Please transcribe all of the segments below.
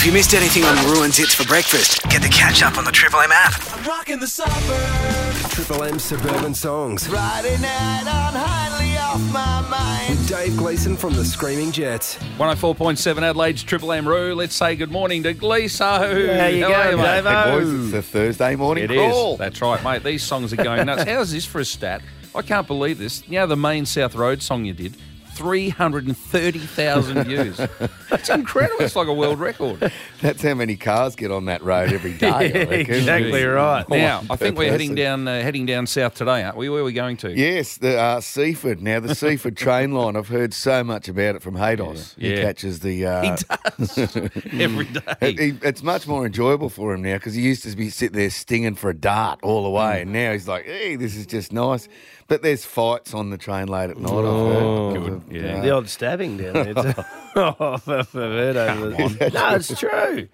If you missed anything on Ruins Hits for breakfast, get the catch up on the Triple M app. I'm rocking the suburbs. Triple M Suburban Songs. Friday night on highly off my mind. With Dave Gleeson from the Screaming Jets. 104.7 Adelaide's Triple M Roo. Let's say good morning to Gleeso. There you How go, are you, mate? Davo. Hey boys, it's a Thursday morning It is. crawl. That's right, mate. These songs are going nuts. How's this for a stat? I can't believe this. You know the main South Road song you did? 330,000 views. That's incredible. It's like a world record. That's how many cars get on that road every day. Reckon. exactly right. Now, I think we're heading down uh, heading down south today, aren't we? Where are we going to? Yes, the uh, Seaford. Now the Seaford train line. I've heard so much about it from Haydos. Yeah. He catches the. Uh, He does. Every day. it- he- it's much more enjoyable for him now because he used to be sit there stinging for a dart all the Mm. way, and now he's like, "Hey, this is just nice." But there's fights on the train late at night. Oh, I've heard. Good. Yeah. The odd stabbing down there. too. oh, I've heard over the- No, it's true.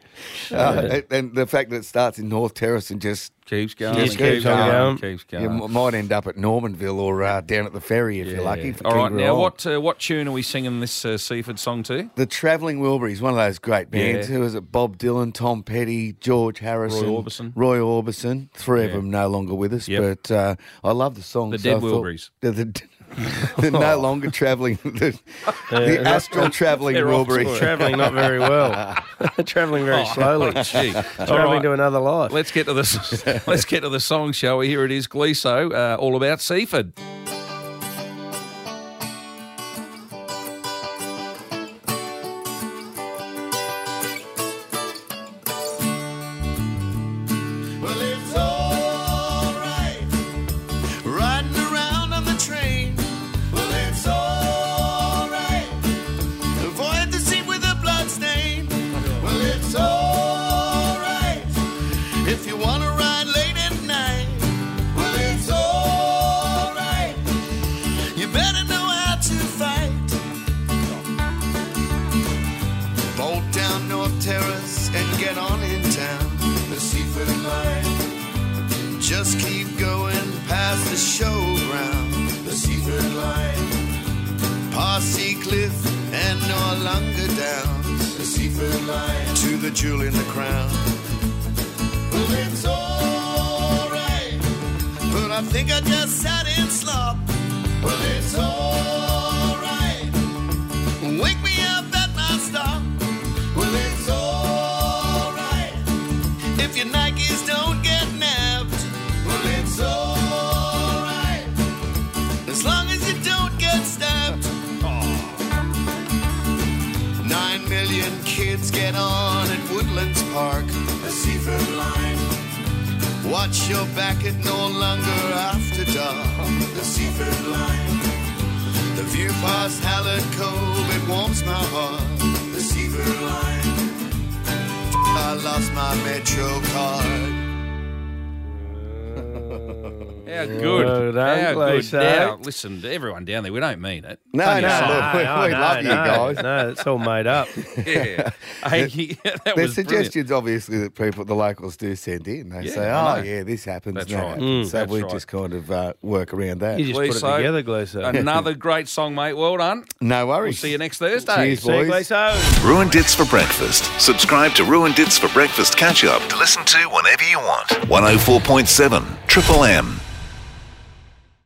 Uh, and- and the fact that it starts in North Terrace and just Keeps going. Just keeps keeps on going. going. Keeps you going. m- might end up at Normanville or uh, down at the ferry if you're lucky. For All right, Kangaroo now Island. what uh, what tune are we singing this uh, Seaford song to? The Travelling Wilburys, one of those great bands. Yeah. Who was it? Bob Dylan, Tom Petty, George Harrison, Roy Orbison. Roy Orbison. Three of Yeah. them no longer with us, Yep. but uh, I love the song. The so Dead I thought- Wilburys. The, the, the no longer travelling, the, the astral travelling They're off Wilburys. Travelling not very well. Travelling very slowly. Oh, gee. Travelling right. to another life. Let's get to the let's get to the song, shall we? Here it is, Gleeso, uh, all about Seaford. To ride late at night. Well, it's alright. You better know how to fight. Bolt down North Terrace and get on in town. The line. Just keep going past the showground. The line. Cliff and. The line. To the jewel in the crown. I think I just sat in slop. Well, it's alright. Wake me up at my stop. Well, it's alright if your Nikes don't get nabbed. Well, it's alright as long as you don't get stabbed. Nine million kids get on at Woodlands Park, the Seaford line. Watch your back at Noarlunga after dark, the Seaford line. The view past Hallett Cove, it warms my heart, the Seaford line. I lost my Metro card. How good. Well done, How good. Gleeso. Now, listen, to everyone down there, we don't mean it. No, Funny no, song. look, we, we no, love you no, guys. No, it's all made up. Yeah. Hey, that There's was brilliant. suggestions, obviously, that people, the locals do send in. They Yeah, say, I "Oh, know. yeah, this happens." That's that right. happens." Mm. So That's we right. just kind of uh, work around that. You just put Gleeso. it together, Gleeso. Another great song, mate. Well done. no We'll worries. see you next Thursday. Cheers, See you, boys. Gleeso. Ruined Dits for Breakfast. Subscribe to Ruined Dits for Breakfast Catch Up to listen to whenever you want. 104.7 Triple M.